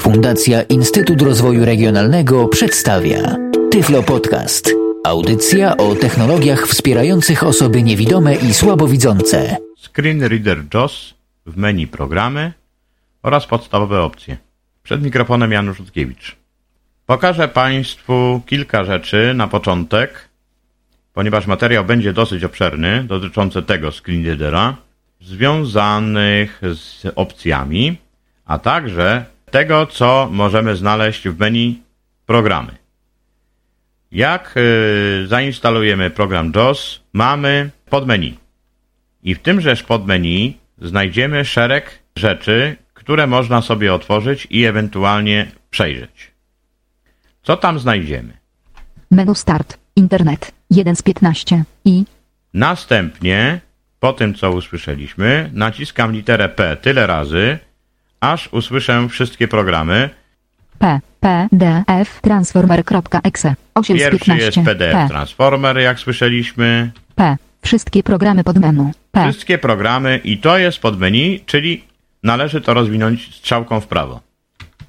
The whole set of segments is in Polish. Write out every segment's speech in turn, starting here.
Fundacja Instytut Rozwoju Regionalnego przedstawia Tyflo Podcast. Audycja o technologiach wspierających osoby niewidome i słabowidzące. Screen Reader JOS w menu programy oraz podstawowe opcje. Przed mikrofonem Janusz Rutkiewicz. Pokażę Państwu kilka rzeczy na początek, ponieważ materiał będzie dosyć obszerny dotyczący tego screen readera, związanych z opcjami, a także tego, co możemy znaleźć w menu programy. Jak y, zainstalujemy program JOS, mamy podmenu. I w tymżeż podmenu znajdziemy szereg rzeczy, które można sobie otworzyć i ewentualnie przejrzeć. Co tam znajdziemy? Menu Start, Internet, 1 z 15 i Następnie, po tym co usłyszeliśmy, naciskam literę P tyle razy, aż usłyszę wszystkie programy. P, P, D, F, Transformer.exe, 8 z Pierwszy 15 jest PDF P, Transformer, jak słyszeliśmy. P, wszystkie programy pod menu, P, Wszystkie programy i to jest pod menu, czyli należy to rozwinąć strzałką w prawo.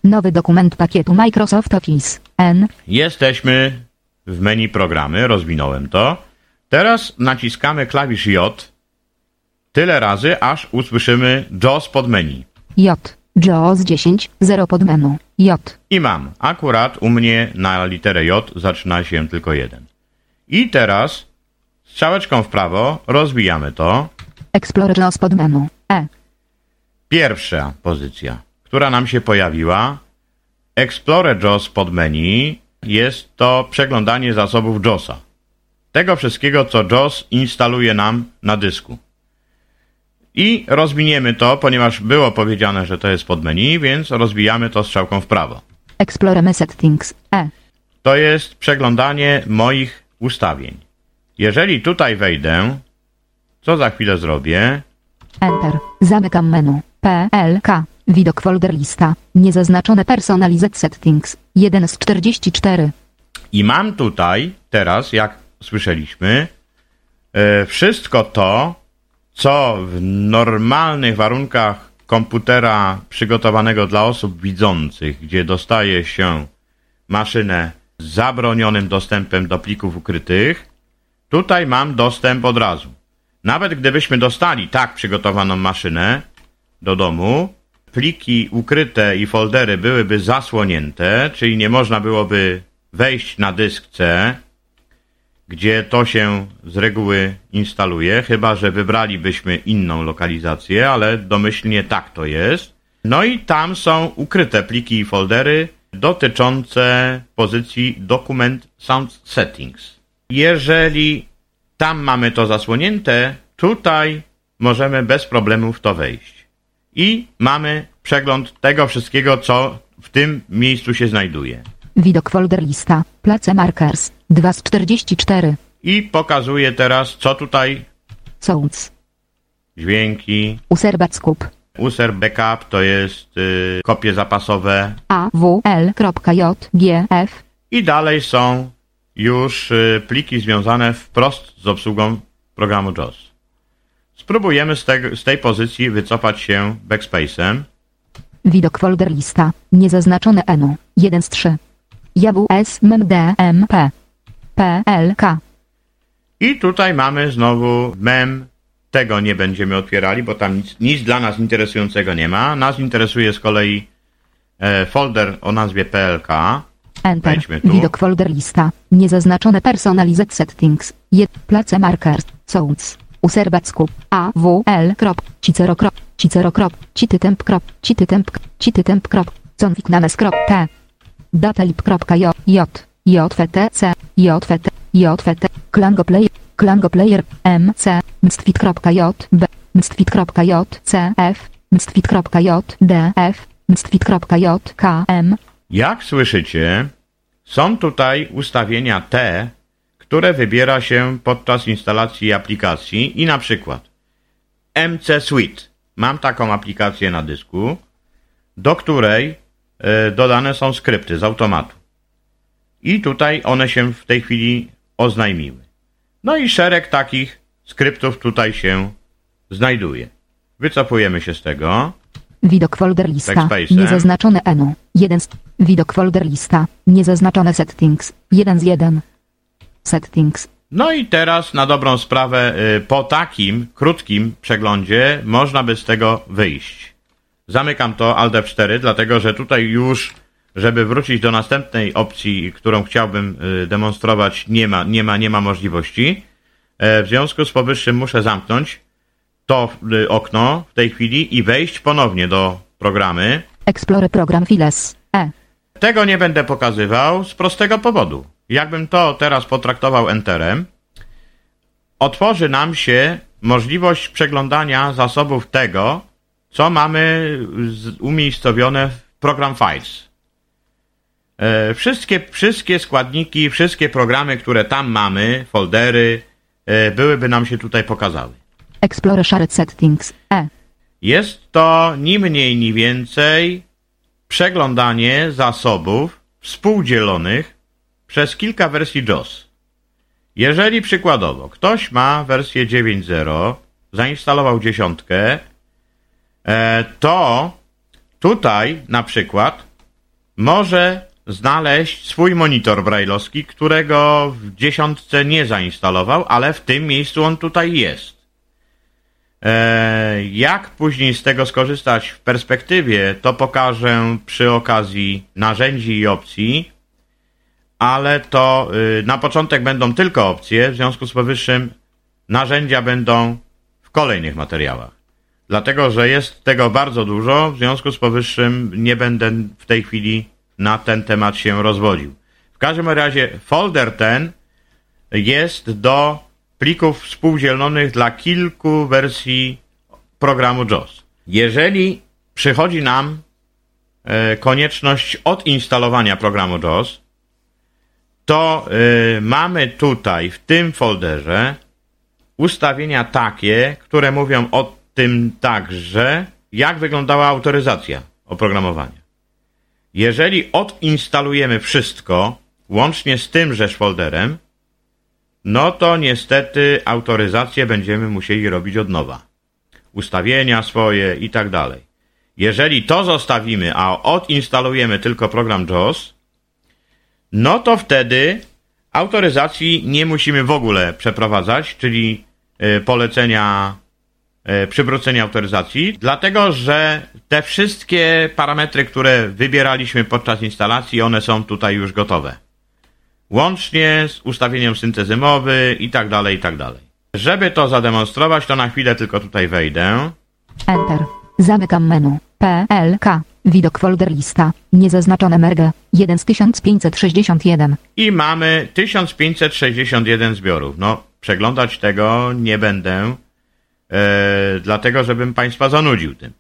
nowy dokument pakietu Microsoft Office, N, Jesteśmy w menu programy, rozwinąłem to. Teraz naciskamy klawisz J tyle razy, aż usłyszymy JOS pod menu. J, JAWS 10, 0 pod menu, J, I mam. Akurat u mnie na literę J zaczyna się tylko jeden. I teraz strzałeczką w prawo rozwijamy to. Explorer JAWS pod menu, E, Pierwsza pozycja, która nam się pojawiła. Explorer JOS pod menu jest to przeglądanie zasobów JOSa. Tego wszystkiego, co JOS instaluje nam na dysku. I rozwiniemy to, ponieważ było powiedziane, że to jest pod menu, więc rozwijamy to strzałką w prawo. Explorer My Settings, E, to jest przeglądanie moich ustawień. Jeżeli tutaj wejdę, co za chwilę zrobię, Enter, zamykam menu, P, L, K, widok folder lista, niezaznaczone personalized settings, 1 z 44, i mam tutaj teraz, jak słyszeliśmy, e, wszystko to, co w normalnych warunkach komputera przygotowanego dla osób widzących, gdzie dostaje się maszynę z zabronionym dostępem do plików ukrytych, tutaj mam dostęp od razu. Nawet gdybyśmy dostali tak przygotowaną maszynę do domu, pliki ukryte i foldery byłyby zasłonięte, czyli nie można byłoby wejść na dysk C, gdzie to się z reguły instaluje, chyba że wybralibyśmy inną lokalizację, ale domyślnie tak to jest. No i tam są ukryte pliki i foldery dotyczące pozycji Document Sound Settings. Jeżeli tam mamy to zasłonięte, tutaj możemy bez problemu w to wejść. I mamy przegląd tego wszystkiego, co w tym miejscu się znajduje. widok folder lista, place markers, 2 z 44, I pokazuję teraz, co tutaj Sounds, dźwięki. userbat skup, User backup to jest y, kopie zapasowe. A, W, L, J, G, F, i dalej są już y, pliki związane wprost z obsługą programu JOS. Spróbujemy z, tego, z tej pozycji wycofać się backspace'em. widok folder lista, niezaznaczone ENU, 1 z 3, JWS, MP, P, L, K, I tutaj mamy znowu mem. Tego nie będziemy otwierali, bo tam nic, nic dla nas interesującego nie ma. Nas interesuje z kolei e, folder o nazwie PLK. Enter, widok folder lista, niezaznaczone personalized settings, je, place markers, Sounds, userbat skup, A, W, L, krop, Cicero krop, Cicero krop, Citytemp krop, Citytemp, Citytemp krop, Config names krop, T, datalib.j, J, JFTC, JFT, JFT, Klango player, Klango player, MC, mstfit.j, B, mstfit.j, CF, mstfit.j, DF, mstfit.j, KM, Jak słyszycie, są tutaj ustawienia te, które wybiera się podczas instalacji aplikacji i na przykład MC Suite. Mam taką aplikację na dysku, do której e, dodane są skrypty z automatu. I tutaj one się w tej chwili oznajmiły. No i szereg takich skryptów tutaj się znajduje. Wycofujemy się z tego. Widok folder lista. Niezaznaczone enu. 1 z... Widok folder lista. Niezaznaczone settings. 1 z 1. Settings. No i teraz na dobrą sprawę y, po takim krótkim przeglądzie można by z tego wyjść. Zamykam to Alt F4, dlatego że tutaj już, żeby wrócić do następnej opcji, którą chciałbym y, demonstrować, nie ma, nie ma, nie ma możliwości. E, W związku z powyższym muszę zamknąć to y, okno w tej chwili i wejść ponownie do programy. Explorer program files. E. Tego nie będę pokazywał z prostego powodu. Jakbym to teraz potraktował Enterem, otworzy nam się możliwość przeglądania zasobów tego, co mamy umiejscowione w Program Files. E, Wszystkie, wszystkie składniki, wszystkie programy, które tam mamy, foldery, e, byłyby nam się tutaj pokazały. Explorer shared settings. E. Jest to ni mniej, ni więcej przeglądanie zasobów współdzielonych przez kilka wersji JOS. Jeżeli przykładowo ktoś ma wersję 9.0, zainstalował dziesiątkę, e, to tutaj na przykład może znaleźć swój monitor brailleowski, którego w dziesiątce nie zainstalował, ale w tym miejscu on tutaj jest. E, Jak później z tego skorzystać w perspektywie, to pokażę przy okazji narzędzi i opcji, ale to y, na początek będą tylko opcje, w związku z powyższym narzędzia będą w kolejnych materiałach. Dlatego, że jest tego bardzo dużo, w związku z powyższym nie będę w tej chwili na ten temat się rozwodził. W każdym razie folder ten jest do plików współdzielonych dla kilku wersji programu JOS. Jeżeli przychodzi nam e, konieczność odinstalowania programu JOS, to e, mamy tutaj w tym folderze ustawienia takie, które mówią o tym także, jak wyglądała autoryzacja oprogramowania. Jeżeli odinstalujemy wszystko, łącznie z tymżeż folderem, no to niestety autoryzację będziemy musieli robić od nowa. Ustawienia swoje i tak dalej. Jeżeli to zostawimy, a odinstalujemy tylko program JOS, no to wtedy autoryzacji nie musimy w ogóle przeprowadzać, czyli y, polecenia y, przywrócenia autoryzacji, dlatego że te wszystkie parametry, które wybieraliśmy podczas instalacji, one są tutaj już gotowe łącznie z ustawieniem syntezy mowy i tak dalej, i tak dalej. Żeby to zademonstrować, to na chwilę tylko tutaj wejdę. Enter. Zamykam menu. PLK. Widok folder lista. Niezaznaczone merge. 1 z 1561. I mamy 1561 zbiorów. No, przeglądać tego nie będę, e, dlatego żebym Państwa zanudził tym.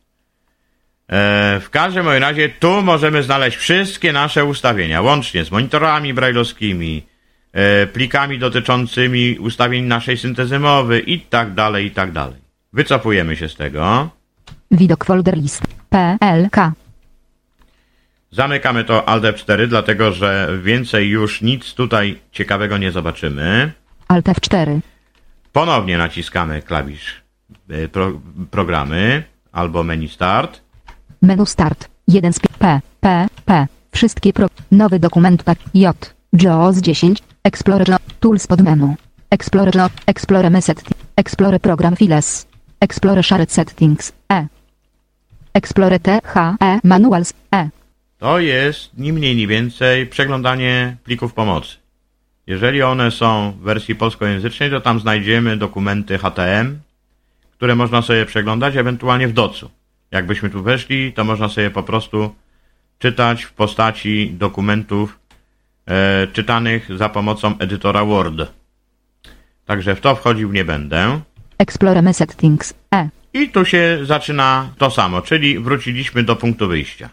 E, w każdym razie tu możemy znaleźć wszystkie nasze ustawienia, łącznie z monitorami brailleowskimi, e, plikami dotyczącymi ustawień naszej syntezy mowy i tak dalej, i tak dalej. Wycofujemy się z tego. Widok folder list. PLK. Zamykamy to Alt F4, dlatego że więcej już nic tutaj ciekawego nie zobaczymy. Alt F4. Ponownie naciskamy klawisz pro, programy albo menu start. Menu start. 1 z P. P. P. Wszystkie pro. Nowy dokument tak. J. JAWS 10. Explorer. lo- Tools pod menu. Explorer. lo- Explorer Meset. Explorer Program Files. Explorer Shared Settings. E. Explorer T. H. E. Manuals. E. To jest ni mniej, ni więcej przeglądanie plików pomocy. Jeżeli one są w wersji polskojęzycznej, to tam znajdziemy dokumenty HTM, które można sobie przeglądać, ewentualnie w docu. Jakbyśmy tu weszli, to można sobie po prostu czytać w postaci dokumentów e, czytanych za pomocą edytora Word. Także w to wchodził nie będę. Explorer Settings. E. I tu się zaczyna to samo, czyli wróciliśmy do punktu wyjścia.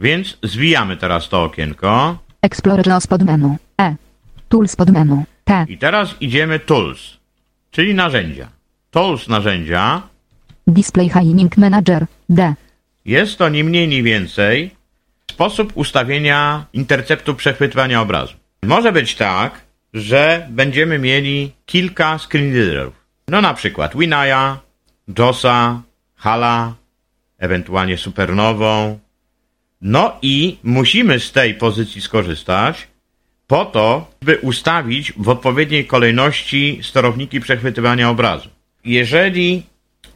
Więc zwijamy teraz to okienko Explorer los pod menu. E. Tools pod menu. T. i teraz idziemy Tools, czyli narzędzia. Tools narzędzia Display Hiding Manager. D. jest to ni mniej, ni więcej sposób ustawienia interceptu przechwytywania obrazu. Może być tak, że będziemy mieli kilka screen readerów. No na przykład Winaya, JOSa, Hala, ewentualnie supernową. No i musimy z tej pozycji skorzystać po to, by ustawić w odpowiedniej kolejności sterowniki przechwytywania obrazu. Jeżeli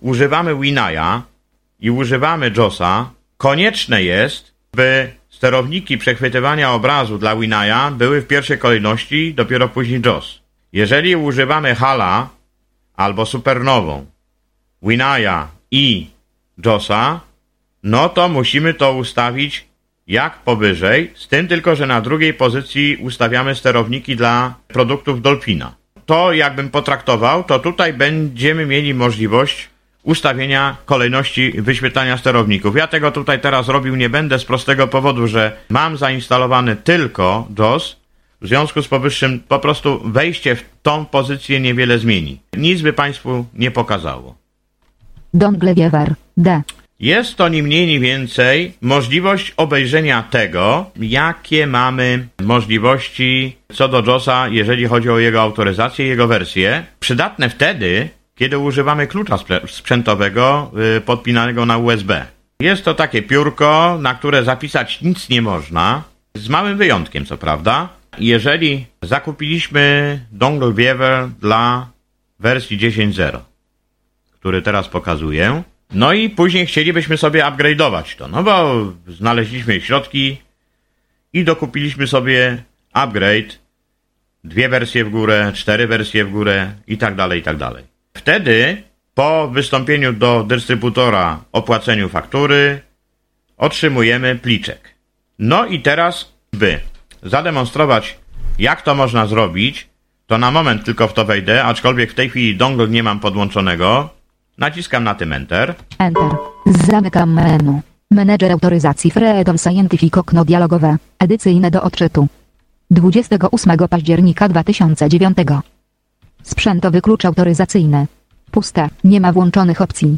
używamy Winaya i używamy JOSa, konieczne jest, by sterowniki przechwytywania obrazu dla Winaya były w pierwszej kolejności, dopiero później JOS. Jeżeli używamy HALA albo supernową, Winaya i JOSa, no to musimy to ustawić jak powyżej, z tym tylko, że na drugiej pozycji ustawiamy sterowniki dla produktów Dolphina. To jakbym potraktował, to tutaj będziemy mieli możliwość ustawienia kolejności wyświetlania sterowników. Ja tego tutaj teraz robił nie będę z prostego powodu, że mam zainstalowany tylko JOS, w związku z powyższym po prostu wejście w tą pozycję niewiele zmieni. Nic by Państwu nie pokazało. Dongle Wiewer. D. Jest to ni mniej, ni więcej możliwość obejrzenia tego, jakie mamy możliwości co do JOSa, jeżeli chodzi o jego autoryzację jego wersję. Przydatne wtedy, kiedy używamy klucza sprzętowego y, podpinanego na USB. Jest to takie piórko, na które zapisać nic nie można, z małym wyjątkiem co prawda. Jeżeli zakupiliśmy dongle Beaver dla wersji 10.0, który teraz pokazuję, no i później chcielibyśmy sobie upgrade'ować to, no bo znaleźliśmy środki i dokupiliśmy sobie upgrade, dwie wersje w górę, cztery wersje w górę i tak dalej, i tak dalej. Wtedy po wystąpieniu do dystrybutora opłaceniu faktury otrzymujemy pliczek. No i teraz, by zademonstrować, jak to można zrobić, to na moment tylko w to wejdę, aczkolwiek w tej chwili dongle nie mam podłączonego. Naciskam na tym Enter. Enter. Zamykam menu. Menedżer autoryzacji Freedom Scientific okno dialogowe. Edycyjne do odczytu. 28 października 2009. Sprzętowy klucz autoryzacyjny. Puste. Nie ma włączonych opcji.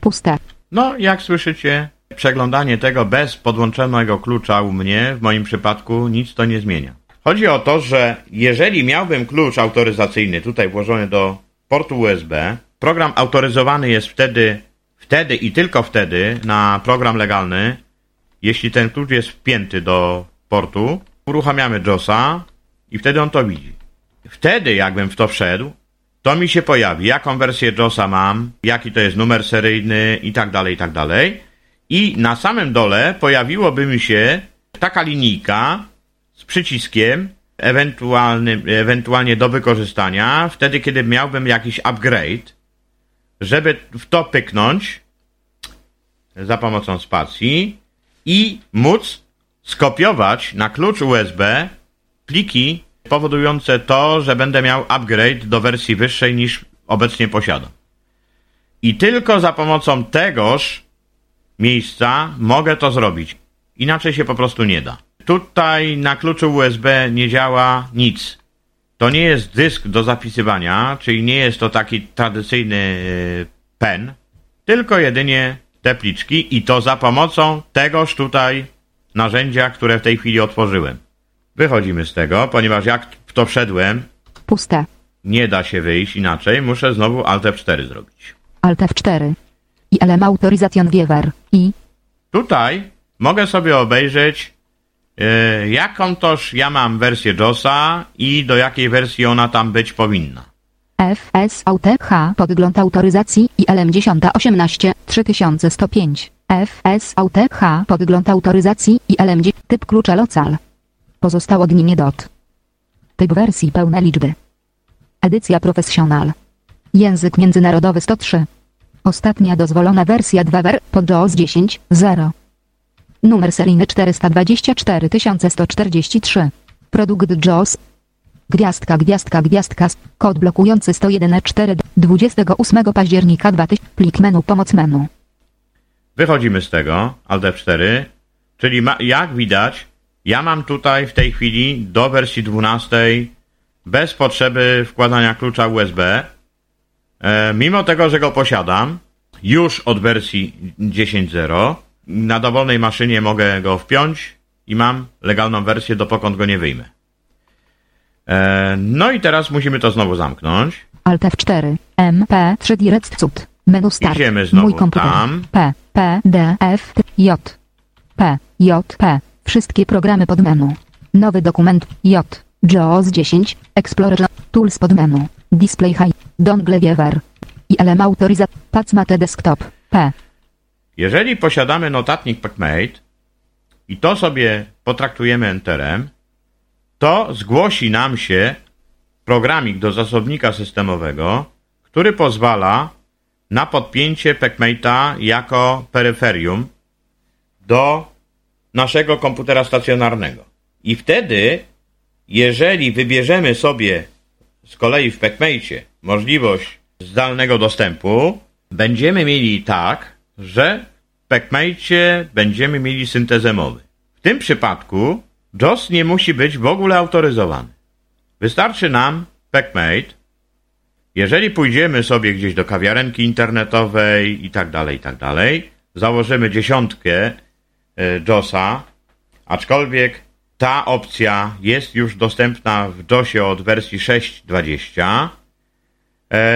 Puste. No, jak słyszycie, przeglądanie tego bez podłączonego klucza u mnie, w moim przypadku, nic to nie zmienia. Chodzi o to, że jeżeli miałbym klucz autoryzacyjny tutaj włożony do portu USB, program autoryzowany jest wtedy, wtedy i tylko wtedy na program legalny, jeśli ten klucz jest wpięty do portu, uruchamiamy JOSa i wtedy on to widzi. Wtedy, jakbym w to wszedł, to mi się pojawi, jaką wersję JOSa mam, jaki to jest numer seryjny i tak dalej, i tak dalej. I na samym dole pojawiłoby mi się taka linijka z przyciskiem ewentualny, ewentualnie do wykorzystania, wtedy kiedy miałbym jakiś upgrade, żeby w to pyknąć za pomocą spacji i móc skopiować na klucz USB pliki powodujące to, że będę miał upgrade do wersji wyższej niż obecnie posiadam. I tylko za pomocą tegoż miejsca mogę to zrobić. Inaczej się po prostu nie da. Tutaj na kluczu USB nie działa nic. To nie jest dysk do zapisywania, czyli nie jest to taki tradycyjny e, pen, tylko jedynie te pliczki i to za pomocą tegoż tutaj narzędzia, które w tej chwili otworzyłem. Wychodzimy z tego, ponieważ jak w to wszedłem, Puste. nie da się wyjść inaczej, muszę znowu Alt F4 zrobić. Alt F4. I LM Autorization Wiewer. I Tutaj mogę sobie obejrzeć, jaką toż ja mam wersję JOSa i do jakiej wersji ona tam być powinna. FS AUTH podgląd autoryzacji i LM 1018 3105. FS AUTH podgląd autoryzacji i LM dzie- typ klucza local. Pozostało dni nie dot. Typ wersji pełne liczby. Edycja profesjonal. Język międzynarodowy 103. Ostatnia dozwolona wersja 2 wer pod JOS 10 0. Numer seryjny 424 143. Produkt JOS Gwiazdka, gwiazdka, gwiazdka, kod blokujący 101.4 28 października 2000, plik menu, pomoc menu. Wychodzimy z tego, Alt F4, czyli ma, jak widać, ja mam tutaj w tej chwili do wersji 12 bez potrzeby wkładania klucza USB. E, mimo tego, że go posiadam, już od wersji 10.0, na dowolnej maszynie mogę go wpiąć i mam legalną wersję, dopokąd go nie wyjmę. E, no i teraz musimy to znowu zamknąć. Alt F4, MP3 Direct Cut, menu start, Idziemy znowu mój komputer, tam. P, P, D, F, J, P, J, P. Wszystkie programy pod menu. Nowy dokument, J, JAWS 10, Explorer, Tools pod menu, Display High, Dongle Viewer, ILM Autorizat, Pacmate Desktop, P, Jeżeli posiadamy notatnik PacMate i to sobie potraktujemy Enterem, to zgłosi nam się programik do zasobnika systemowego, który pozwala na podpięcie PacMate'a jako peryferium do naszego komputera stacjonarnego. I wtedy, jeżeli wybierzemy sobie z kolei w PacMate możliwość zdalnego dostępu, będziemy mieli tak, że w PacMate będziemy mieli syntezę mowy. W tym przypadku JOS nie musi być w ogóle autoryzowany. Wystarczy nam PacMate. Jeżeli pójdziemy sobie gdzieś do kawiarenki internetowej i tak dalej, i tak dalej, założymy dziesiątkę e, JOSa, aczkolwiek ta opcja jest już dostępna w JOSie od wersji 6.20, E,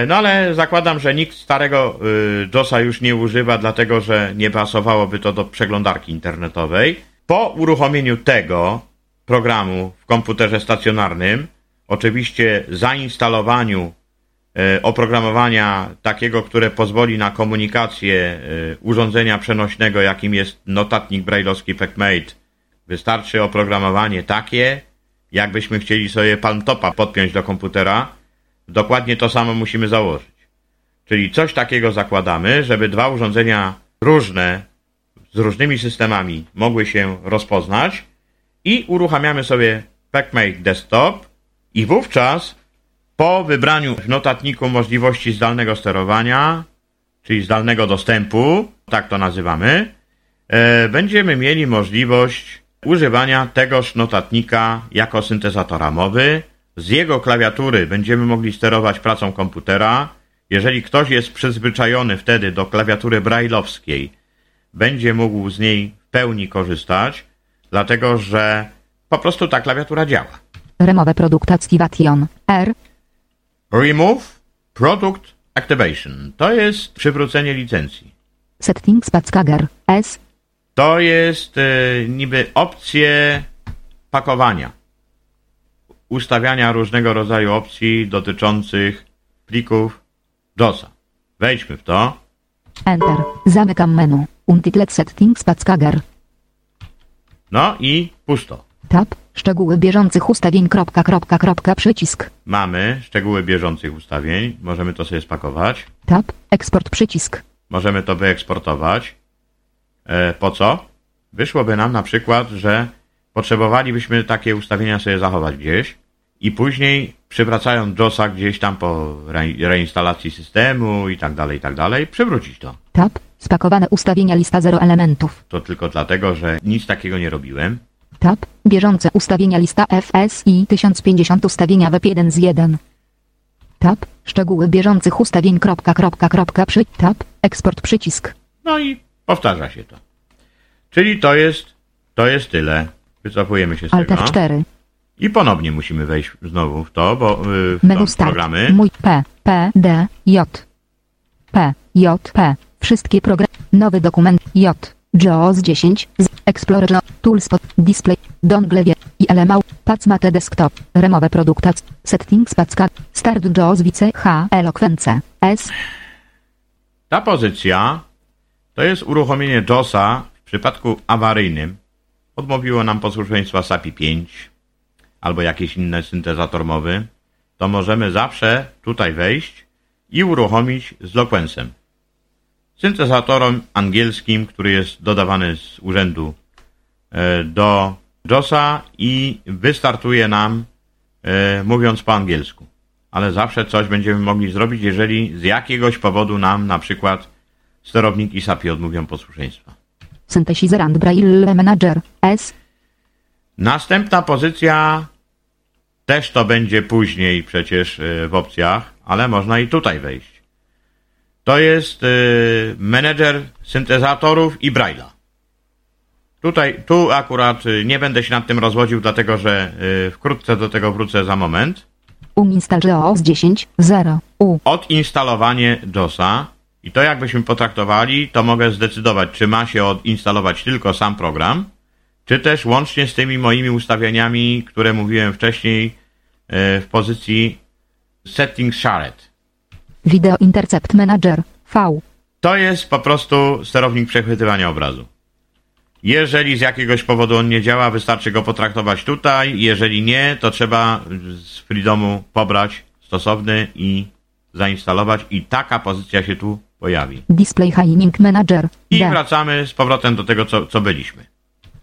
No ale zakładam, że nikt starego y, JOSa już nie używa, dlatego że nie pasowałoby to do przeglądarki internetowej. Po uruchomieniu tego programu w komputerze stacjonarnym, oczywiście zainstalowaniu e, oprogramowania takiego, które pozwoli na komunikację e, urządzenia przenośnego, jakim jest notatnik brailleowski PacMate, wystarczy oprogramowanie takie, jakbyśmy chcieli sobie palmtopa podpiąć do komputera, dokładnie to samo musimy założyć. Czyli coś takiego zakładamy, żeby dwa urządzenia różne, z różnymi systemami mogły się rozpoznać i uruchamiamy sobie PacMate Desktop i wówczas po wybraniu w notatniku możliwości zdalnego sterowania, czyli zdalnego dostępu, tak to nazywamy, e, będziemy mieli możliwość używania tegoż notatnika jako syntezatora mowy, z jego klawiatury będziemy mogli sterować pracą komputera. Jeżeli ktoś jest przyzwyczajony wtedy do klawiatury brailleowskiej, będzie mógł z niej w pełni korzystać, dlatego że po prostu ta klawiatura działa. Remove Product Activation, R, Remove Product Activation to jest przywrócenie licencji. Settings Packager, S, To jest e, niby opcje pakowania. Ustawiania różnego rodzaju opcji dotyczących plików JOSa. Wejdźmy w to. Enter, zamykam menu, Untitled Settings Packager, No i pusto. Tab, szczegóły bieżących ustawień, kropka, kropka, kropka, przycisk, Mamy szczegóły bieżących ustawień. Możemy to sobie spakować. Tab, eksport, przycisk, Możemy to wyeksportować. E, po co? Wyszłoby nam na przykład, że potrzebowalibyśmy takie ustawienia sobie zachować gdzieś i później przywracając JOSa gdzieś tam po re- reinstalacji systemu i tak dalej, i tak dalej, przywrócić to. Tab, spakowane ustawienia, lista 0 elementów, To tylko dlatego, że nic takiego nie robiłem. Tab, bieżące ustawienia, lista FSI 1050 ustawienia web 1 z 1. Tab, szczegóły bieżących ustawień, kropka, kropka, kropka, przy, tab, eksport, przycisk, No i powtarza się to. Czyli to jest, to jest tyle. Wycofujemy się z Alt tego. F4, I ponownie musimy wejść znowu w to, bo yy, w menu start, programy. mój P, P, D, J, P, J, P, wszystkie programy, nowy dokument, J, JAWS 10, z, Explorer, lo- Tools, pod, Display, Dongle, wie, i LMAU, Pacmate Desktop, Remove Product, Settings, Packa, Start JAWS, Vice, H, Eloquence, S, Ta pozycja to jest uruchomienie JOSa w przypadku awaryjnym. Odmówiło nam posłuszeństwa SAPI 5 albo jakiś inny syntezator mowy. To możemy zawsze tutaj wejść i uruchomić z Loquensem. Syntezatorem angielskim, który jest dodawany z urzędu e, do JOSa i wystartuje nam e, mówiąc po angielsku. Ale zawsze coś będziemy mogli zrobić, jeżeli z jakiegoś powodu nam na przykład sterownik i SAPI odmówią posłuszeństwa. Synthesizer and Braille Manager, S, Następna pozycja też to będzie później przecież y, w opcjach, ale można i tutaj wejść. To jest y, menedżer syntezatorów i Braille'a. Tutaj, tu akurat y, nie będę się nad tym rozwodził, dlatego że wkrótce do tego wrócę za moment. Uninstall JAWS 10, 0, U, Odinstalowanie JOSa I to jakbyśmy potraktowali, to mogę zdecydować, czy ma się odinstalować tylko sam program, czy też łącznie z tymi moimi ustawieniami, które mówiłem wcześniej e, w pozycji Settings Shared. Video Intercept Manager. V. To jest po prostu sterownik przechwytywania obrazu. Jeżeli z jakiegoś powodu on nie działa, wystarczy go potraktować tutaj. Jeżeli nie, to trzeba z Freedomu pobrać stosowny i zainstalować i taka pozycja się tu pojawi. Display Hiding Manager. I D. wracamy z powrotem do tego, co, co byliśmy.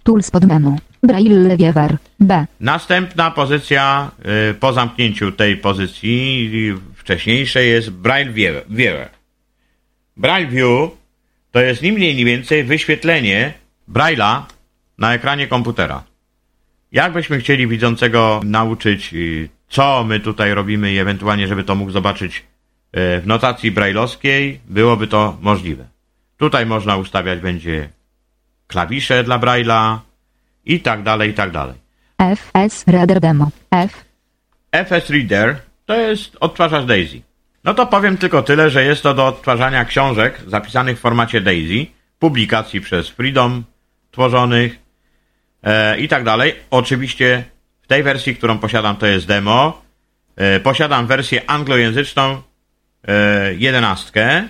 Tools pod menu. Braille Viewer. B. Następna pozycja y, po zamknięciu tej pozycji wcześniejszej jest Braille View- Viewer. Braille View to jest ni mniej ni więcej wyświetlenie Braille'a na ekranie komputera. Jakbyśmy chcieli widzącego nauczyć, y, co my tutaj robimy i ewentualnie, żeby to mógł zobaczyć w notacji brailleowskiej, byłoby to możliwe. Tutaj można ustawiać będzie klawisze dla Braille'a i tak dalej, i tak dalej. F. S. Reader Demo. F. FS Reader to jest odtwarzacz DAISY. No to powiem tylko tyle, że jest to do odtwarzania książek zapisanych w formacie DAISY, publikacji przez Freedom tworzonych e, i tak dalej. Oczywiście w tej wersji, którą posiadam, to jest demo. E, posiadam wersję anglojęzyczną e, 11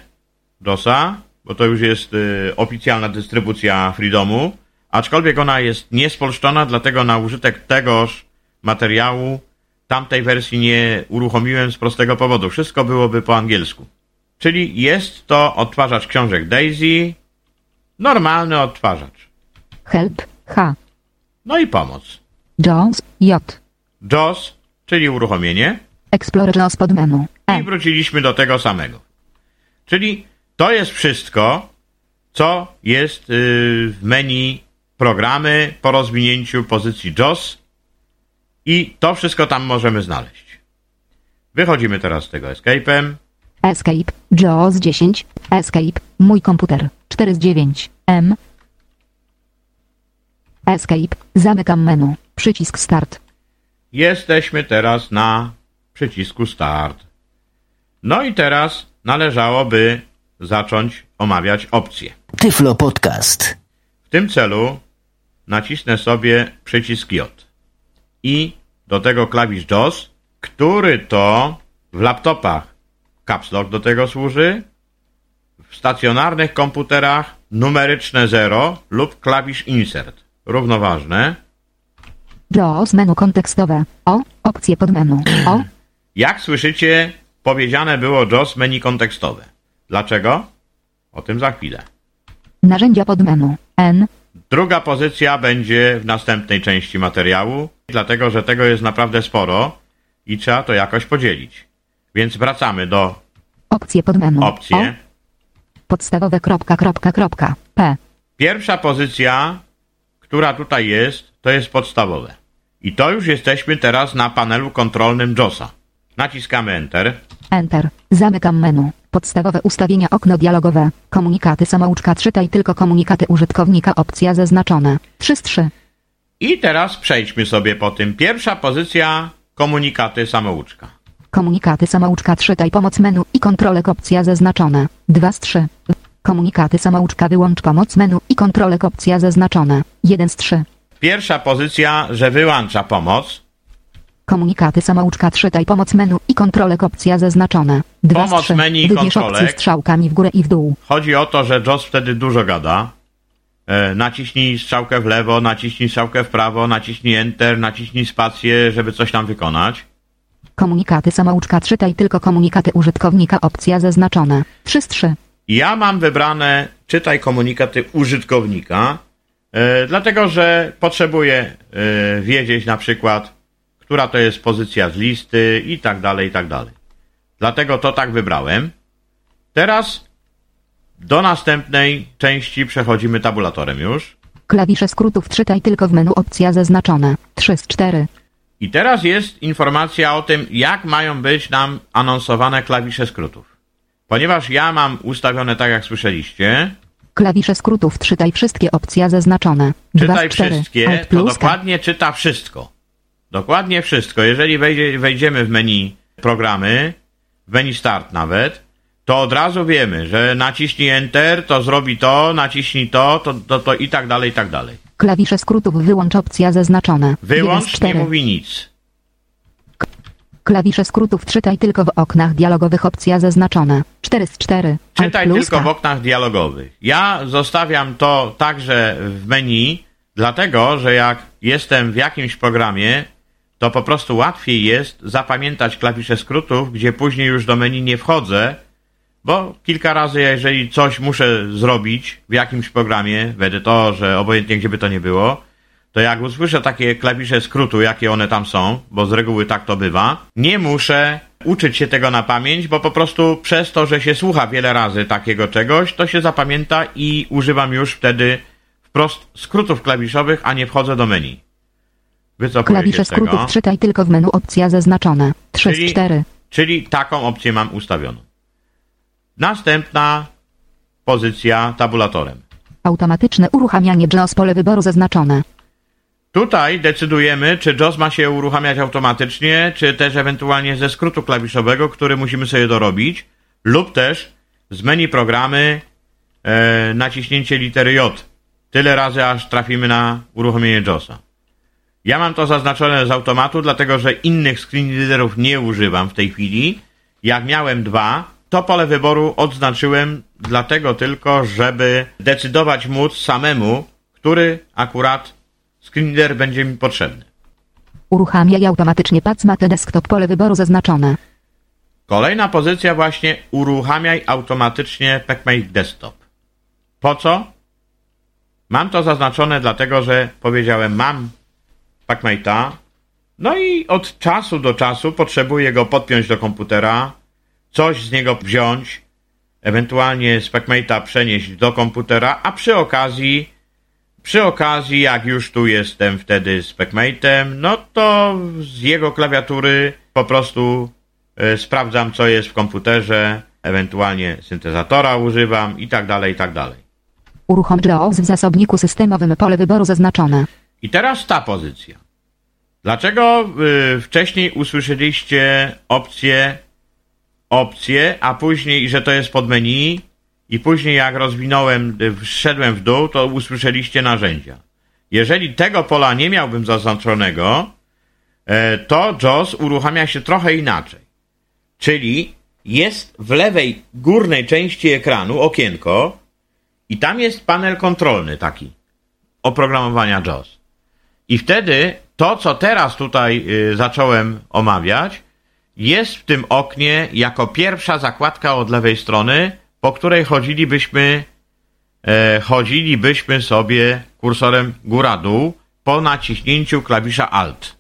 DOSa, bo to już jest e, oficjalna dystrybucja Freedomu, aczkolwiek ona jest niespolszczona, dlatego na użytek tegoż materiału tamtej wersji nie uruchomiłem z prostego powodu. Wszystko byłoby po angielsku. Czyli jest to odtwarzacz książek Daisy, normalny odtwarzacz. Help. H. No i pomoc. JAWS. J. JAWS, czyli uruchomienie. Explorer JAWS pod menu. I E. wróciliśmy do tego samego. Czyli to jest wszystko, co jest yy, w menu programy po rozwinięciu pozycji JAWS i to wszystko tam możemy znaleźć. Wychodzimy teraz z tego escape'em. Escape. JAWS 10. Escape. Mój komputer. 4 z 9. M. Escape. Zamykam menu. Przycisk Start. Jesteśmy teraz na przycisku Start. No i teraz należałoby zacząć omawiać opcje. Tyflo Podcast. W tym celu nacisnę sobie przycisk J i do tego klawisz JAWS, który to w laptopach Caps Lock do tego służy, w stacjonarnych komputerach numeryczne 0 lub klawisz Insert. Równoważne. JAWS menu kontekstowe. O. Opcje pod menu. O. Jak słyszycie, powiedziane było JAWS menu kontekstowe. Dlaczego? O tym za chwilę. Narzędzia pod menu. N. Druga pozycja będzie w następnej części materiału, dlatego że tego jest naprawdę sporo i trzeba to jakoś podzielić. Więc wracamy do Opcje pod menu. opcji. O. Podstawowe kropka kropka kropka. P. Pierwsza pozycja, która tutaj jest, to jest podstawowe. I to już jesteśmy teraz na panelu kontrolnym JOSa. Naciskamy Enter. Enter. Zamykam menu. Podstawowe ustawienia okno dialogowe. Komunikaty samouczka czytaj tylko komunikaty użytkownika opcja zaznaczone. 3 z 3. I teraz przejdźmy sobie po tym. Pierwsza pozycja komunikaty samouczka. Komunikaty samouczka czytaj pomoc menu i kontrolek opcja zaznaczone. 2 z 3. Komunikaty samouczka wyłącz pomoc menu i kontrolek opcja zaznaczone. 1 z 3. Pierwsza pozycja, że wyłącza pomoc. Komunikaty samouczka czytaj pomoc menu i kontrolek opcja zaznaczone. 2 z Pomoc 3. menu i Wybierz kontrolek. opcję strzałkami w górę i w dół. Chodzi o to, że JOS wtedy dużo gada. E, naciśnij strzałkę w lewo, naciśnij strzałkę w prawo, naciśnij Enter, naciśnij spację, żeby coś tam wykonać. Komunikaty samouczka czytaj tylko komunikaty użytkownika opcja zaznaczone. 3 z 3. Ja mam wybrane czytaj komunikaty użytkownika, e, dlatego że potrzebuję e, wiedzieć na przykład, która to jest pozycja z listy i tak dalej, i tak dalej. Dlatego to tak wybrałem. Teraz do następnej części przechodzimy tabulatorem już. Klawisze skrótów czytaj tylko w menu opcja zaznaczone. 3 z 4. I teraz jest informacja o tym, jak mają być nam anonsowane klawisze skrótów. Ponieważ ja mam ustawione tak, jak słyszeliście, Klawisze skrótów czytaj wszystkie opcja zaznaczone. 2 czytaj z 4. wszystkie, Alt to dokładnie czyta wszystko. Dokładnie wszystko. Jeżeli wejdzie, wejdziemy w menu programy, w menu start nawet, to od razu wiemy, że naciśnij Enter, to zrobi to, naciśnij to, to, to, to i tak dalej, i tak dalej. Klawisze skrótów wyłącz opcja zaznaczone. Wyłącz nie mówi nic. Klawisze skrótów czytaj tylko w oknach dialogowych opcja zaznaczone. 4 z 4. Czytaj tylko w oknach dialogowych. Ja zostawiam to także w menu, dlatego że jak jestem w jakimś programie, to po prostu łatwiej jest zapamiętać klawisze skrótów, gdzie później już do menu nie wchodzę, bo kilka razy, jeżeli coś muszę zrobić w jakimś programie, w edytorze, obojętnie gdzie by to nie było, to jak usłyszę takie klawisze skrótu, jakie one tam są, bo z reguły tak to bywa, nie muszę uczyć się tego na pamięć, bo po prostu przez to, że się słucha wiele razy takiego czegoś, to się zapamięta i używam już wtedy wprost skrótów klawiszowych, a nie wchodzę do menu. Wycofuję Klawisze tego. skrótów czytaj tylko w menu opcja zaznaczone. 3 Czyli- z 4. Czyli taką opcję mam ustawioną. Następna pozycja tabulatorem. Automatyczne uruchamianie JAWS pole wyboru zaznaczone. Tutaj decydujemy, czy JAWS ma się uruchamiać automatycznie, czy też ewentualnie ze skrótu klawiszowego, który musimy sobie dorobić, lub też z menu programy e, naciśnięcie litery J. Tyle razy, aż trafimy na uruchomienie JAWSa. Ja mam to zaznaczone z automatu, dlatego że innych screen readerów nie używam w tej chwili. Jak miałem dwa, to pole wyboru odznaczyłem dlatego tylko, żeby decydować móc samemu, który akurat screen reader będzie mi potrzebny. Uruchamiaj automatycznie Pacmate desktop pole wyboru zaznaczone. Kolejna pozycja właśnie uruchamiaj automatycznie PacMate Desktop. Po co? Mam to zaznaczone dlatego, że powiedziałem mam PacMate'a, no i od czasu do czasu potrzebuję go podpiąć do komputera, coś z niego wziąć, ewentualnie z PacMate'a przenieść do komputera, a przy okazji, przy okazji jak już tu jestem wtedy z PacMate'em, no to z jego klawiatury po prostu e, sprawdzam co jest w komputerze, ewentualnie syntezatora używam i tak dalej, i tak dalej. Uruchom JAWS w zasobniku systemowym pole wyboru zaznaczone. I teraz ta pozycja. Dlaczego y, wcześniej usłyszeliście opcję, opcję, a później, że to jest pod menu i później jak rozwinąłem, y, wszedłem w dół, to usłyszeliście narzędzia. Jeżeli tego pola nie miałbym zaznaczonego, e, to JAWS uruchamia się trochę inaczej. Czyli jest w lewej górnej części ekranu okienko i tam jest panel kontrolny taki oprogramowania JAWS. I wtedy to, co teraz tutaj y, zacząłem omawiać, jest w tym oknie jako pierwsza zakładka od lewej strony, po której chodzilibyśmy, e, chodzilibyśmy sobie kursorem góra-dół po naciśnięciu klawisza Alt.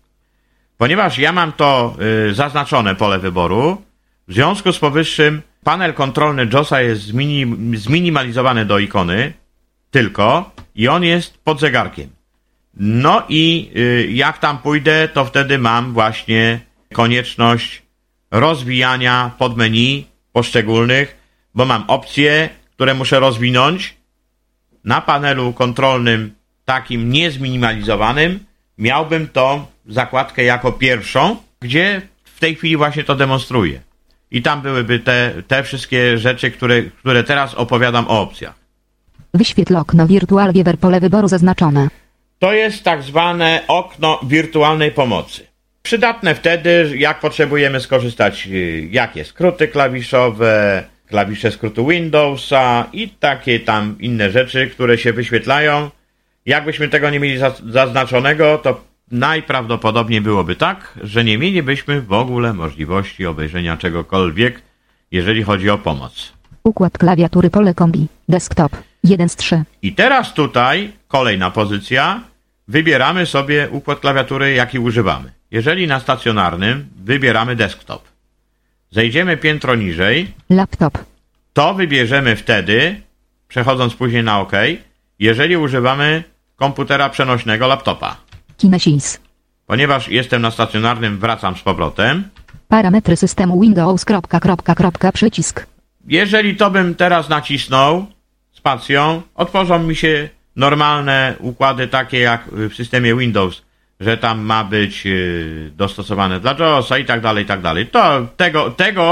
Ponieważ ja mam to y, zaznaczone pole wyboru, w związku z powyższym panel kontrolny JOSa jest zminim, zminimalizowany do ikony tylko i on jest pod zegarkiem. No i y, jak tam pójdę, to wtedy mam właśnie konieczność rozwijania podmenu poszczególnych, bo mam opcje, które muszę rozwinąć na panelu kontrolnym takim niezminimalizowanym. Miałbym to zakładkę jako pierwszą, gdzie w tej chwili właśnie to demonstruję. I tam byłyby te, te wszystkie rzeczy, które, które teraz opowiadam o opcjach. Wyświetl okno Virtual Viewer pole wyboru zaznaczone. To jest tak zwane okno wirtualnej pomocy. Przydatne wtedy, jak potrzebujemy skorzystać, y, jakie skróty klawiszowe, klawisze skrótu Windowsa i takie tam inne rzeczy, które się wyświetlają. Jakbyśmy tego nie mieli za- zaznaczonego, to najprawdopodobniej byłoby tak, że nie mielibyśmy w ogóle możliwości obejrzenia czegokolwiek, jeżeli chodzi o pomoc. Układ klawiatury pole kombi. Desktop. 1 z 3. I teraz tutaj kolejna pozycja. Wybieramy sobie układ klawiatury, jaki używamy. Jeżeli na stacjonarnym wybieramy desktop. Zejdziemy piętro niżej, Laptop. to wybierzemy wtedy, przechodząc później na OK, jeżeli używamy komputera przenośnego laptopa. Kinesis. Ponieważ jestem na stacjonarnym, wracam z powrotem. Parametry systemu Windows. Kropka, kropka, kropka, przycisk. Jeżeli to bym teraz nacisnął spacją, otworzą mi się normalne układy takie jak w systemie Windows, że tam ma być yy, dostosowane dla JOSa i tak dalej, i tak dalej. To tego, tego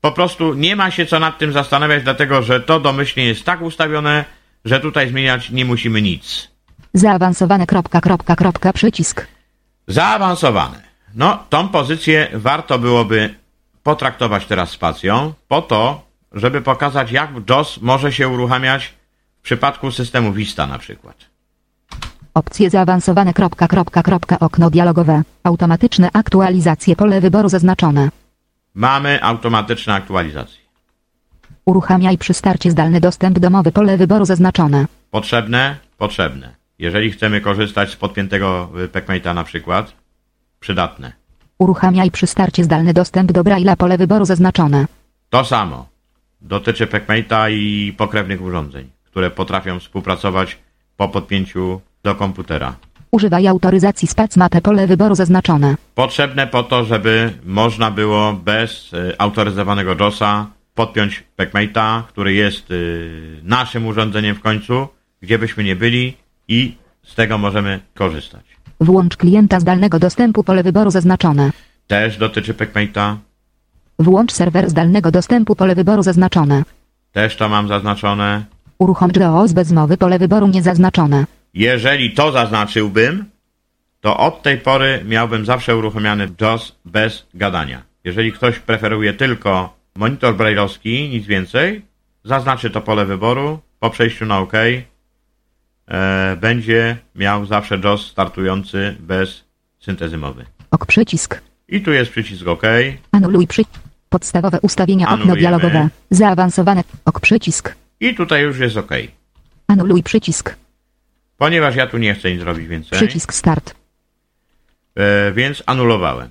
Po prostu nie ma się co nad tym zastanawiać, dlatego że to domyślnie jest tak ustawione, że tutaj zmieniać nie musimy nic. Zaawansowane. Kropka, kropka, kropka, przycisk. Zaawansowane. No, tą pozycję warto byłoby potraktować teraz spacją, po to, żeby pokazać, jak JOS może się uruchamiać w przypadku systemu Vista na przykład. Opcje zaawansowane. Kropka, kropka, kropka, okno dialogowe. Automatyczne aktualizacje. Pole wyboru zaznaczone. Mamy automatyczne aktualizacje. Uruchamiaj przy starcie zdalny dostęp domowy. Pole wyboru zaznaczone. Potrzebne? Potrzebne. Jeżeli chcemy korzystać z podpiętego y, PacMate'a na przykład, przydatne. Uruchamiaj przy starcie zdalny dostęp do Braille'a. Pole wyboru zaznaczone. To samo dotyczy PacMate'a i pokrewnych urządzeń, które potrafią współpracować po podpięciu do komputera. Używaj autoryzacji SPACMATE. Pole wyboru zaznaczone. Potrzebne po to, żeby można było bez y, autoryzowanego JOSa podpiąć PacMate'a, który jest y, naszym urządzeniem w końcu, gdzie byśmy nie byli i z tego możemy korzystać. Włącz klienta zdalnego dostępu. Pole wyboru zaznaczone. Też dotyczy PacMate'a, Włącz serwer zdalnego dostępu. Pole wyboru zaznaczone. też to mam zaznaczone. Uruchom JOS bez mowy. Pole wyboru niezaznaczone. Jeżeli to zaznaczyłbym, to od tej pory miałbym zawsze uruchomiony JOS bez gadania. Jeżeli ktoś preferuje tylko monitor brailleowski, nic więcej, zaznaczy to pole wyboru, po przejściu na OK e, będzie miał zawsze JOS startujący bez syntezy mowy. Ok przycisk. I tu jest przycisk OK. Anuluj przy... Podstawowe ustawienia okno Anulujemy. dialogowe. Zaawansowane. Ok przycisk. I tutaj już jest OK. Anuluj przycisk. Ponieważ ja tu nie chcę nic robić więcej, Przycisk start. e, więc anulowałem.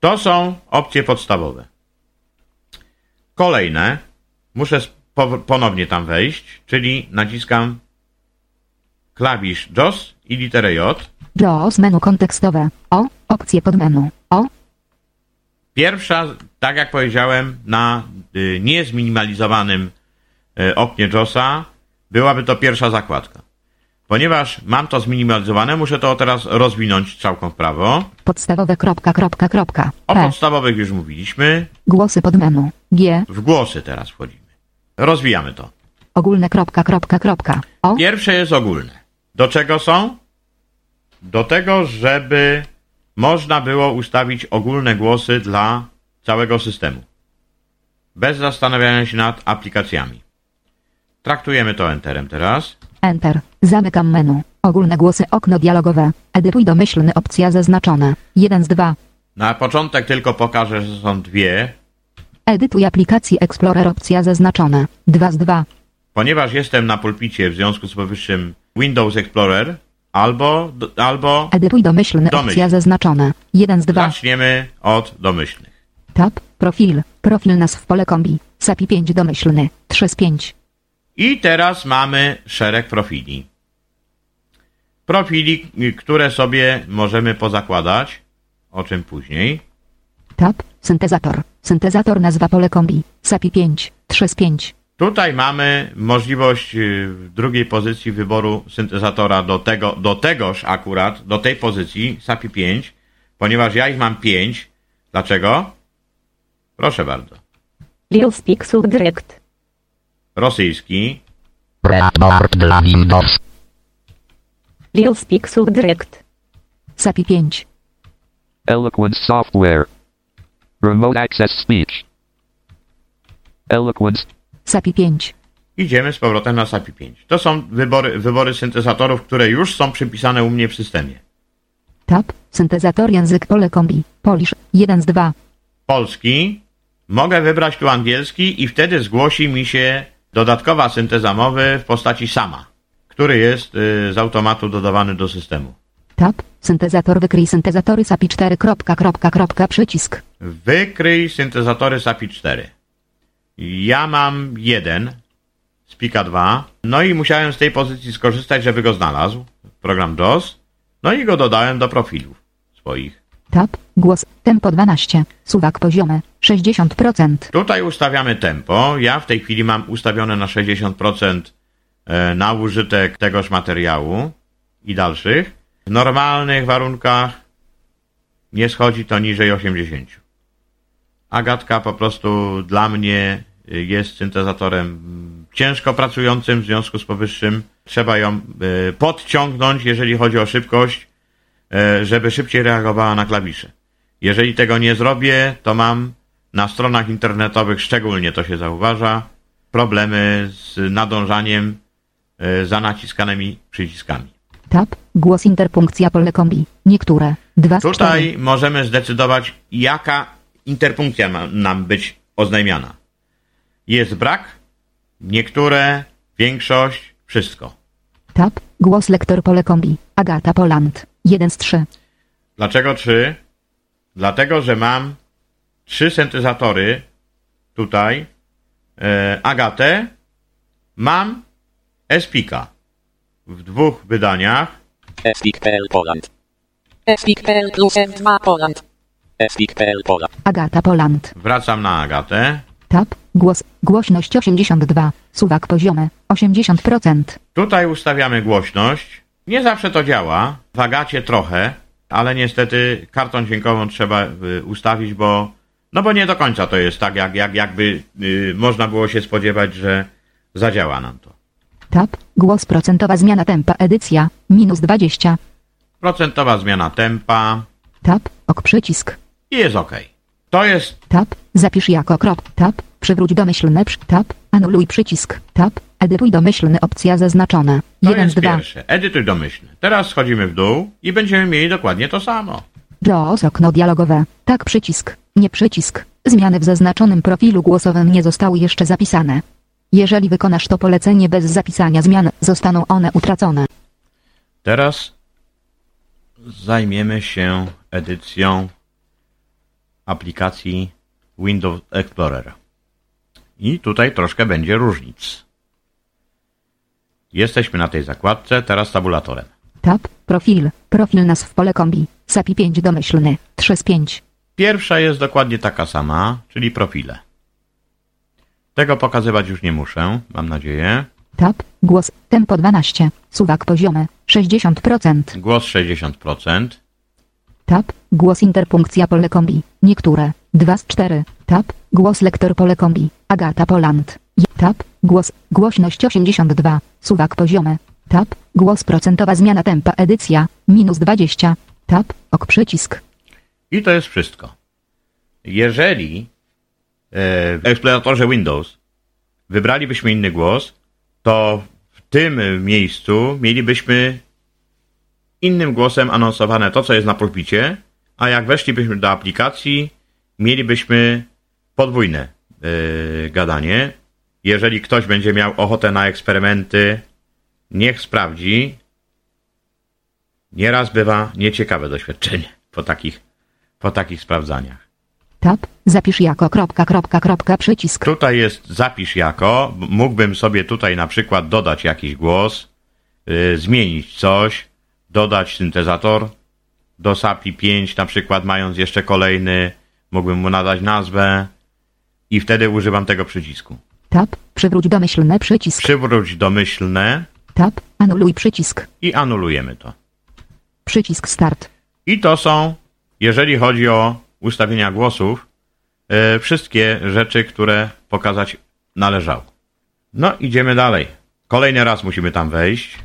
To są opcje podstawowe. Kolejne. Muszę ponownie tam wejść, czyli naciskam klawisz JOS i literę J. JOS menu kontekstowe. O. Opcje podmenu. O. Pierwsza, tak jak powiedziałem, na y, niezminimalizowanym oknie JOSa byłaby to pierwsza zakładka. Ponieważ mam to zminimalizowane, muszę to teraz rozwinąć całką w prawo. Podstawowe kropka kropka kropka. O P. podstawowych już mówiliśmy. Głosy podmenu. G. W głosy teraz wchodzimy. Rozwijamy to. Ogólne kropka kropka kropka. O. Pierwsze jest ogólne. Do czego są? Do tego, żeby można było ustawić ogólne głosy dla całego systemu. Bez zastanawiania się nad aplikacjami. Traktujemy to Enterem teraz. Enter. Zamykam menu. Ogólne głosy okno dialogowe. Edytuj domyślny opcja zaznaczone. 1 z 2. Na początek tylko pokażę, że są dwie, Edytuj aplikacji Explorer opcja zaznaczone. 2 z 2. ponieważ jestem na pulpicie w związku z powyższym Windows Explorer albo, albo Edytuj domyślny Domyśl. opcja zaznaczone. 1 z 2. zaczniemy od domyślnych. Tab. Profil. Profil nazw pole kombi. SAPI 5 domyślny. 3 z 5. I teraz mamy szereg profili. Profili, które sobie możemy pozakładać, o czym później. Tab. Syntezator. Syntezator nazwa pole kombi. SAPI 5. 3 z 5. Tutaj mamy możliwość y, w drugiej pozycji wyboru syntezatora do, tego, do tegoż akurat, do tej pozycji SAPI 5, ponieważ ja ich mam 5. Dlaczego? Proszę bardzo. Lil Speak Subdirect. Rosyjski, Breadboard dla Windows. Lil Speak Subdirect. SAPI 5. Eloquence software. Remote access speech. Eloquence. SAPI 5. idziemy z powrotem na SAPI 5. To są wybory, wybory syntezatorów, które już są przypisane u mnie w systemie. Tab. Syntezator język pole kombi. Polish. 1 z 2. polski, mogę wybrać tu angielski i wtedy zgłosi mi się dodatkowa synteza mowy w postaci sama, który jest y, z automatu dodawany do systemu. Tab. Syntezator wykryj syntezatory SAPI 4. Kropka, kropka, kropka, przycisk. Wykryj syntezatory SAPI 4. Ja mam jeden, Spika 2, no i musiałem z tej pozycji skorzystać, żeby go znalazł, program JOS, no i go dodałem do profilów swoich. Tab. Głos. Tempo 12. Suwak poziome. 60%. Tutaj ustawiamy tempo. Ja w tej chwili mam ustawione na 60% e, na użytek tegoż materiału i dalszych. W normalnych warunkach nie schodzi to niżej 80. Agatka po prostu dla mnie y, jest syntezatorem mm, ciężko pracującym, w związku z powyższym trzeba ją y, podciągnąć, jeżeli chodzi o szybkość, żeby szybciej reagowała na klawisze. Jeżeli tego nie zrobię, to mam na stronach internetowych, szczególnie to się zauważa, problemy z nadążaniem y, za naciskanymi przyciskami. Tab, głos interpunkcja pole kombi. Niektóre. 2 z Tutaj 4. możemy zdecydować, jaka interpunkcja ma nam być oznajmiana. Jest brak, niektóre, większość, wszystko. Tab, głos lektor pole kombi. Agata Poland. 1 z 3. Dlaczego trzy? Dlatego, że mam trzy syntezatory tutaj, e, Agatę, mam Espika w dwóch wydaniach. Speak.pl Poland. Speak.pl plus F2 Poland. Speak.pl Poland. Agata Poland. Wracam na Agatę. Tab, głos, głośność 82. Suwak poziome. 80%. Tutaj ustawiamy głośność. Nie zawsze to działa. W Agacie trochę, ale niestety kartą dźwiękową trzeba y, ustawić, bo no bo nie do końca to jest tak, jak, jak jakby y, można było się spodziewać, że zadziała nam to. Tab, głos procentowa zmiana tempa edycja. Minus 20. Procentowa zmiana tempa Tab, ok przycisk. i jest ok. To jest Tab, zapisz jako krop. Tab, przywróć domyślne. przy- Tab, anuluj przycisk. Tab, edytuj domyślny opcja zaznaczona. To 1 z jest 2. pierwsze. Edytuj domyślny. Teraz schodzimy w dół i będziemy mieli dokładnie to samo. JAWS okno dialogowe. Tak przycisk. Nie przycisk. Zmiany w zaznaczonym profilu głosowym nie zostały jeszcze zapisane. Jeżeli wykonasz to polecenie bez zapisania zmian, zostaną one utracone. Teraz zajmiemy się edycją aplikacji Windows Explorer. I tutaj troszkę będzie różnic. Jesteśmy na tej zakładce, teraz tabulatorem. Tab, profil, profil nazw pole kombi. SAPI 5 domyślny. 3 z 5. Pierwsza jest dokładnie taka sama, czyli profile. Tego pokazywać już nie muszę, mam nadzieję. Tab, głos, tempo 12. Suwak poziome. 60%. Głos 60%. Tab, głos interpunkcja pole kombi. Niektóre. 2 z 4. Tab, głos lektor pole kombi. Agata Poland. Tab, głos, głośność 82. Suwak poziome. Tab, głos procentowa zmiana tempa edycja. Minus 20. Tab, ok przycisk. I to jest wszystko. Jeżeli e, w eksploratorze Windows wybralibyśmy inny głos, to w tym miejscu mielibyśmy innym głosem anonsowane to, co jest na pulpicie, a jak weszlibyśmy do aplikacji, mielibyśmy podwójne e, gadanie. Jeżeli ktoś będzie miał ochotę na eksperymenty, niech sprawdzi. Nieraz bywa nieciekawe doświadczenie po takich po takich sprawdzaniach. Tab, zapisz jako kropka kropka kropka przycisk. Tutaj jest zapisz jako, mógłbym sobie tutaj na przykład dodać jakiś głos, yy, zmienić coś, dodać syntezator do SAPI 5 na przykład mając jeszcze kolejny, mógłbym mu nadać nazwę i wtedy używam tego przycisku. Tab, przywróć domyślny przycisk. Przywróć domyślne Tab, anuluj przycisk. i anulujemy to. Przycisk start. I to są, jeżeli chodzi o ustawienia głosów, e, wszystkie rzeczy, które pokazać należało. No, idziemy dalej. Kolejny raz musimy tam wejść.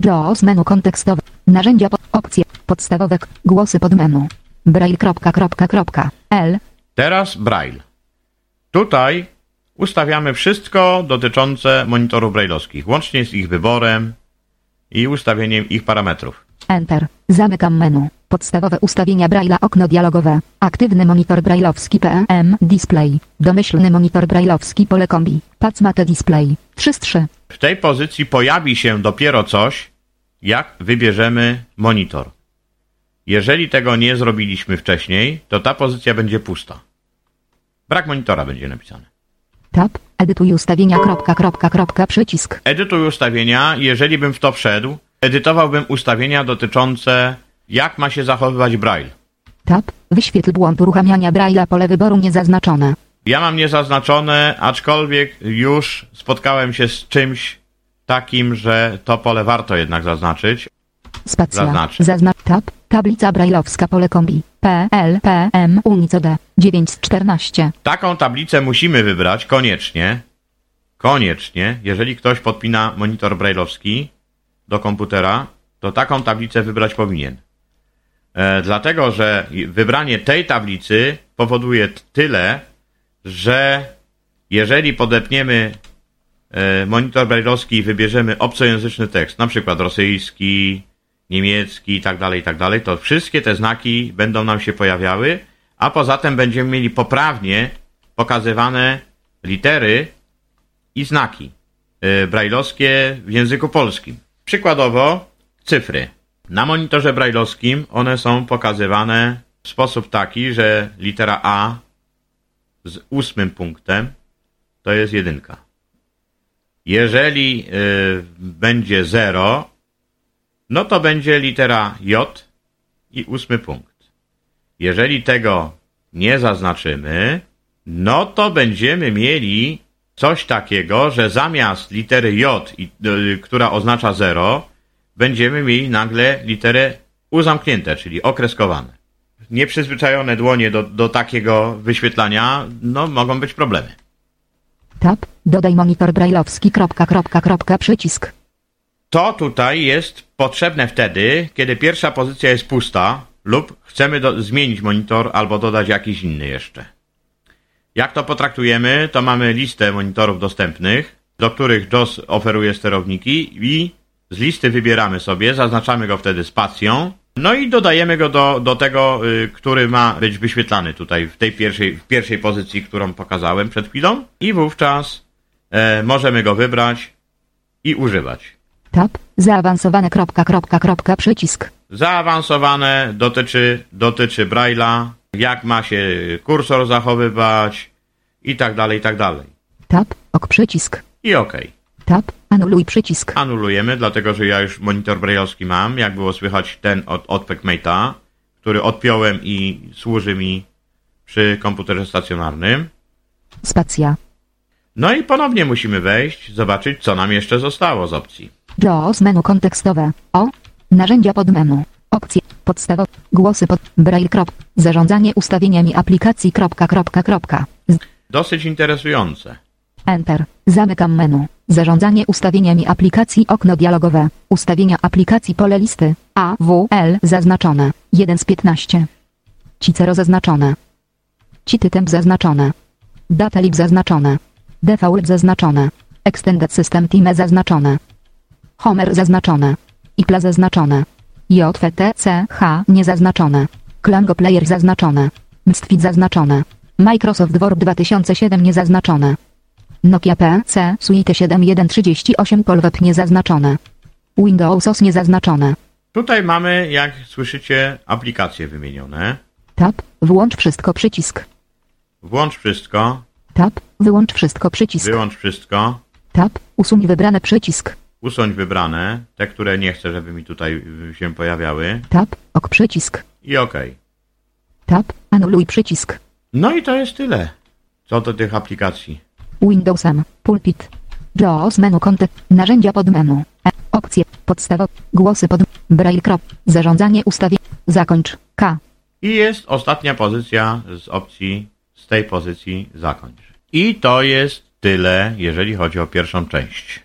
JAWS menu kontekstowe. Narzędzia po, opcje podstawowe. k- Głosy pod menu. Braille. kropka, kropka, kropka. L. Teraz Braille. Tutaj ustawiamy wszystko dotyczące monitorów brailleowskich, łącznie z ich wyborem i ustawieniem ich parametrów. Enter. Zamykam menu. Podstawowe ustawienia Braille'a okno dialogowe. Aktywny monitor brailleowski PM display. Domyślny monitor brailleowski pole kombi. Pacmate display. 3 z 3. W tej pozycji pojawi się dopiero coś, jak wybierzemy monitor. Jeżeli tego nie zrobiliśmy wcześniej, to ta pozycja będzie pusta. Brak monitora będzie napisane. Tab. Edytuj ustawienia kropka, kropka, kropka przycisk. Edytuj ustawienia. Jeżeli bym w to wszedł, edytowałbym ustawienia dotyczące jak ma się zachowywać Braille. Tab. Wyświetl błąd uruchamiania Braille'a pole wyboru niezaznaczone. Ja mam niezaznaczone, aczkolwiek już spotkałem się z czymś takim, że to pole warto jednak zaznaczyć. Spacja. Zaznacz. Tab. Tablica brajlowska pole kombi. P, L, P, M, Unico D. 9 z 14. Taką tablicę musimy wybrać koniecznie. Koniecznie, jeżeli ktoś podpina monitor brailleowski do komputera, to taką tablicę wybrać powinien. E, dlatego, że wybranie tej tablicy powoduje tyle, że jeżeli podepniemy e, monitor brailleowski i wybierzemy obcojęzyczny tekst, na przykład rosyjski, niemiecki i tak dalej, i tak dalej, to wszystkie te znaki będą nam się pojawiały, a poza tym będziemy mieli poprawnie pokazywane litery i znaki e, brajlowskie w języku polskim. Przykładowo cyfry. Na monitorze brajlowskim one są pokazywane w sposób taki, że litera A z ósmym punktem to jest jedynka. Jeżeli y, będzie 0, no to będzie litera J i ósmy punkt. Jeżeli tego nie zaznaczymy, no to będziemy mieli coś takiego, że zamiast litery J, y, która oznacza 0, będziemy mieli nagle literę U zamknięte, czyli okreskowane. Nieprzyzwyczajone dłonie do, do takiego wyświetlania, no mogą być problemy. Tab. Dodaj monitor brajlowski. Kropka, kropka, kropka, przycisk. To tutaj jest potrzebne wtedy, kiedy pierwsza pozycja jest pusta lub chcemy do, zmienić monitor albo dodać jakiś inny jeszcze. Jak to potraktujemy, to mamy listę monitorów dostępnych, do których JOS oferuje sterowniki i z listy wybieramy sobie, zaznaczamy go wtedy spacją, no i dodajemy go do, do tego, y, który ma być wyświetlany tutaj w tej pierwszej, w pierwszej pozycji, którą pokazałem przed chwilą i wówczas e, możemy go wybrać i używać. Tab. Zaawansowane. Kropka, kropka, kropka, przycisk. Zaawansowane dotyczy, dotyczy Braille'a, jak ma się kursor zachowywać i tak dalej, i tak dalej. Tab. Ok, przycisk. I OK. Tab. Anuluj przycisk. Anulujemy, dlatego że ja już monitor brailleowski mam, jak było słychać ten od, od Packmate'a, który odpiąłem i służy mi przy komputerze stacjonarnym. Spacja. No i ponownie musimy wejść, zobaczyć co nam jeszcze zostało z opcji. JAWS menu kontekstowe. O. Narzędzia pod menu. Opcje. Podstawowe. Głosy pod. Braille. Krop. Zarządzanie ustawieniami aplikacji. Kropka, kropka, kropka. Z- Dosyć interesujące. Enter. Zamykam menu. Zarządzanie ustawieniami aplikacji. Okno dialogowe. Ustawienia aplikacji. Pole listy. A, W, L. Zaznaczone. 1 z 15. Cicero zaznaczone. City temp zaznaczone. Data lib zaznaczone. Default zaznaczone. Extended System Team zaznaczone. Homer zaznaczone. IPLA zaznaczone. JVTCH niezaznaczone. Klango Player zaznaczone. Mstwit zaznaczone. Microsoft Word 2007 niezaznaczone. Nokia PC Suite 7138 Colweb niezaznaczone. Windows OS niezaznaczone. Tutaj mamy, jak słyszycie, aplikacje wymienione. Tab, włącz wszystko przycisk. Włącz wszystko, Tab, wyłącz wszystko przycisk. wyłącz wszystko, Tab, usuń wybrane przycisk. Usuń wybrane, te, które nie chcę, żeby mi tutaj się pojawiały Tab, ok przycisk. i OK. Tab, anuluj przycisk. No i to jest tyle, co do tych aplikacji. Windows M, pulpit. JAWS menu kontekst, narzędzia pod menu. E, opcje, podstawowe, głosy pod, braille krop, zarządzanie ustawień, zakończ, K. I jest ostatnia pozycja z opcji, z tej pozycji zakończ. I to jest tyle, jeżeli chodzi o pierwszą część.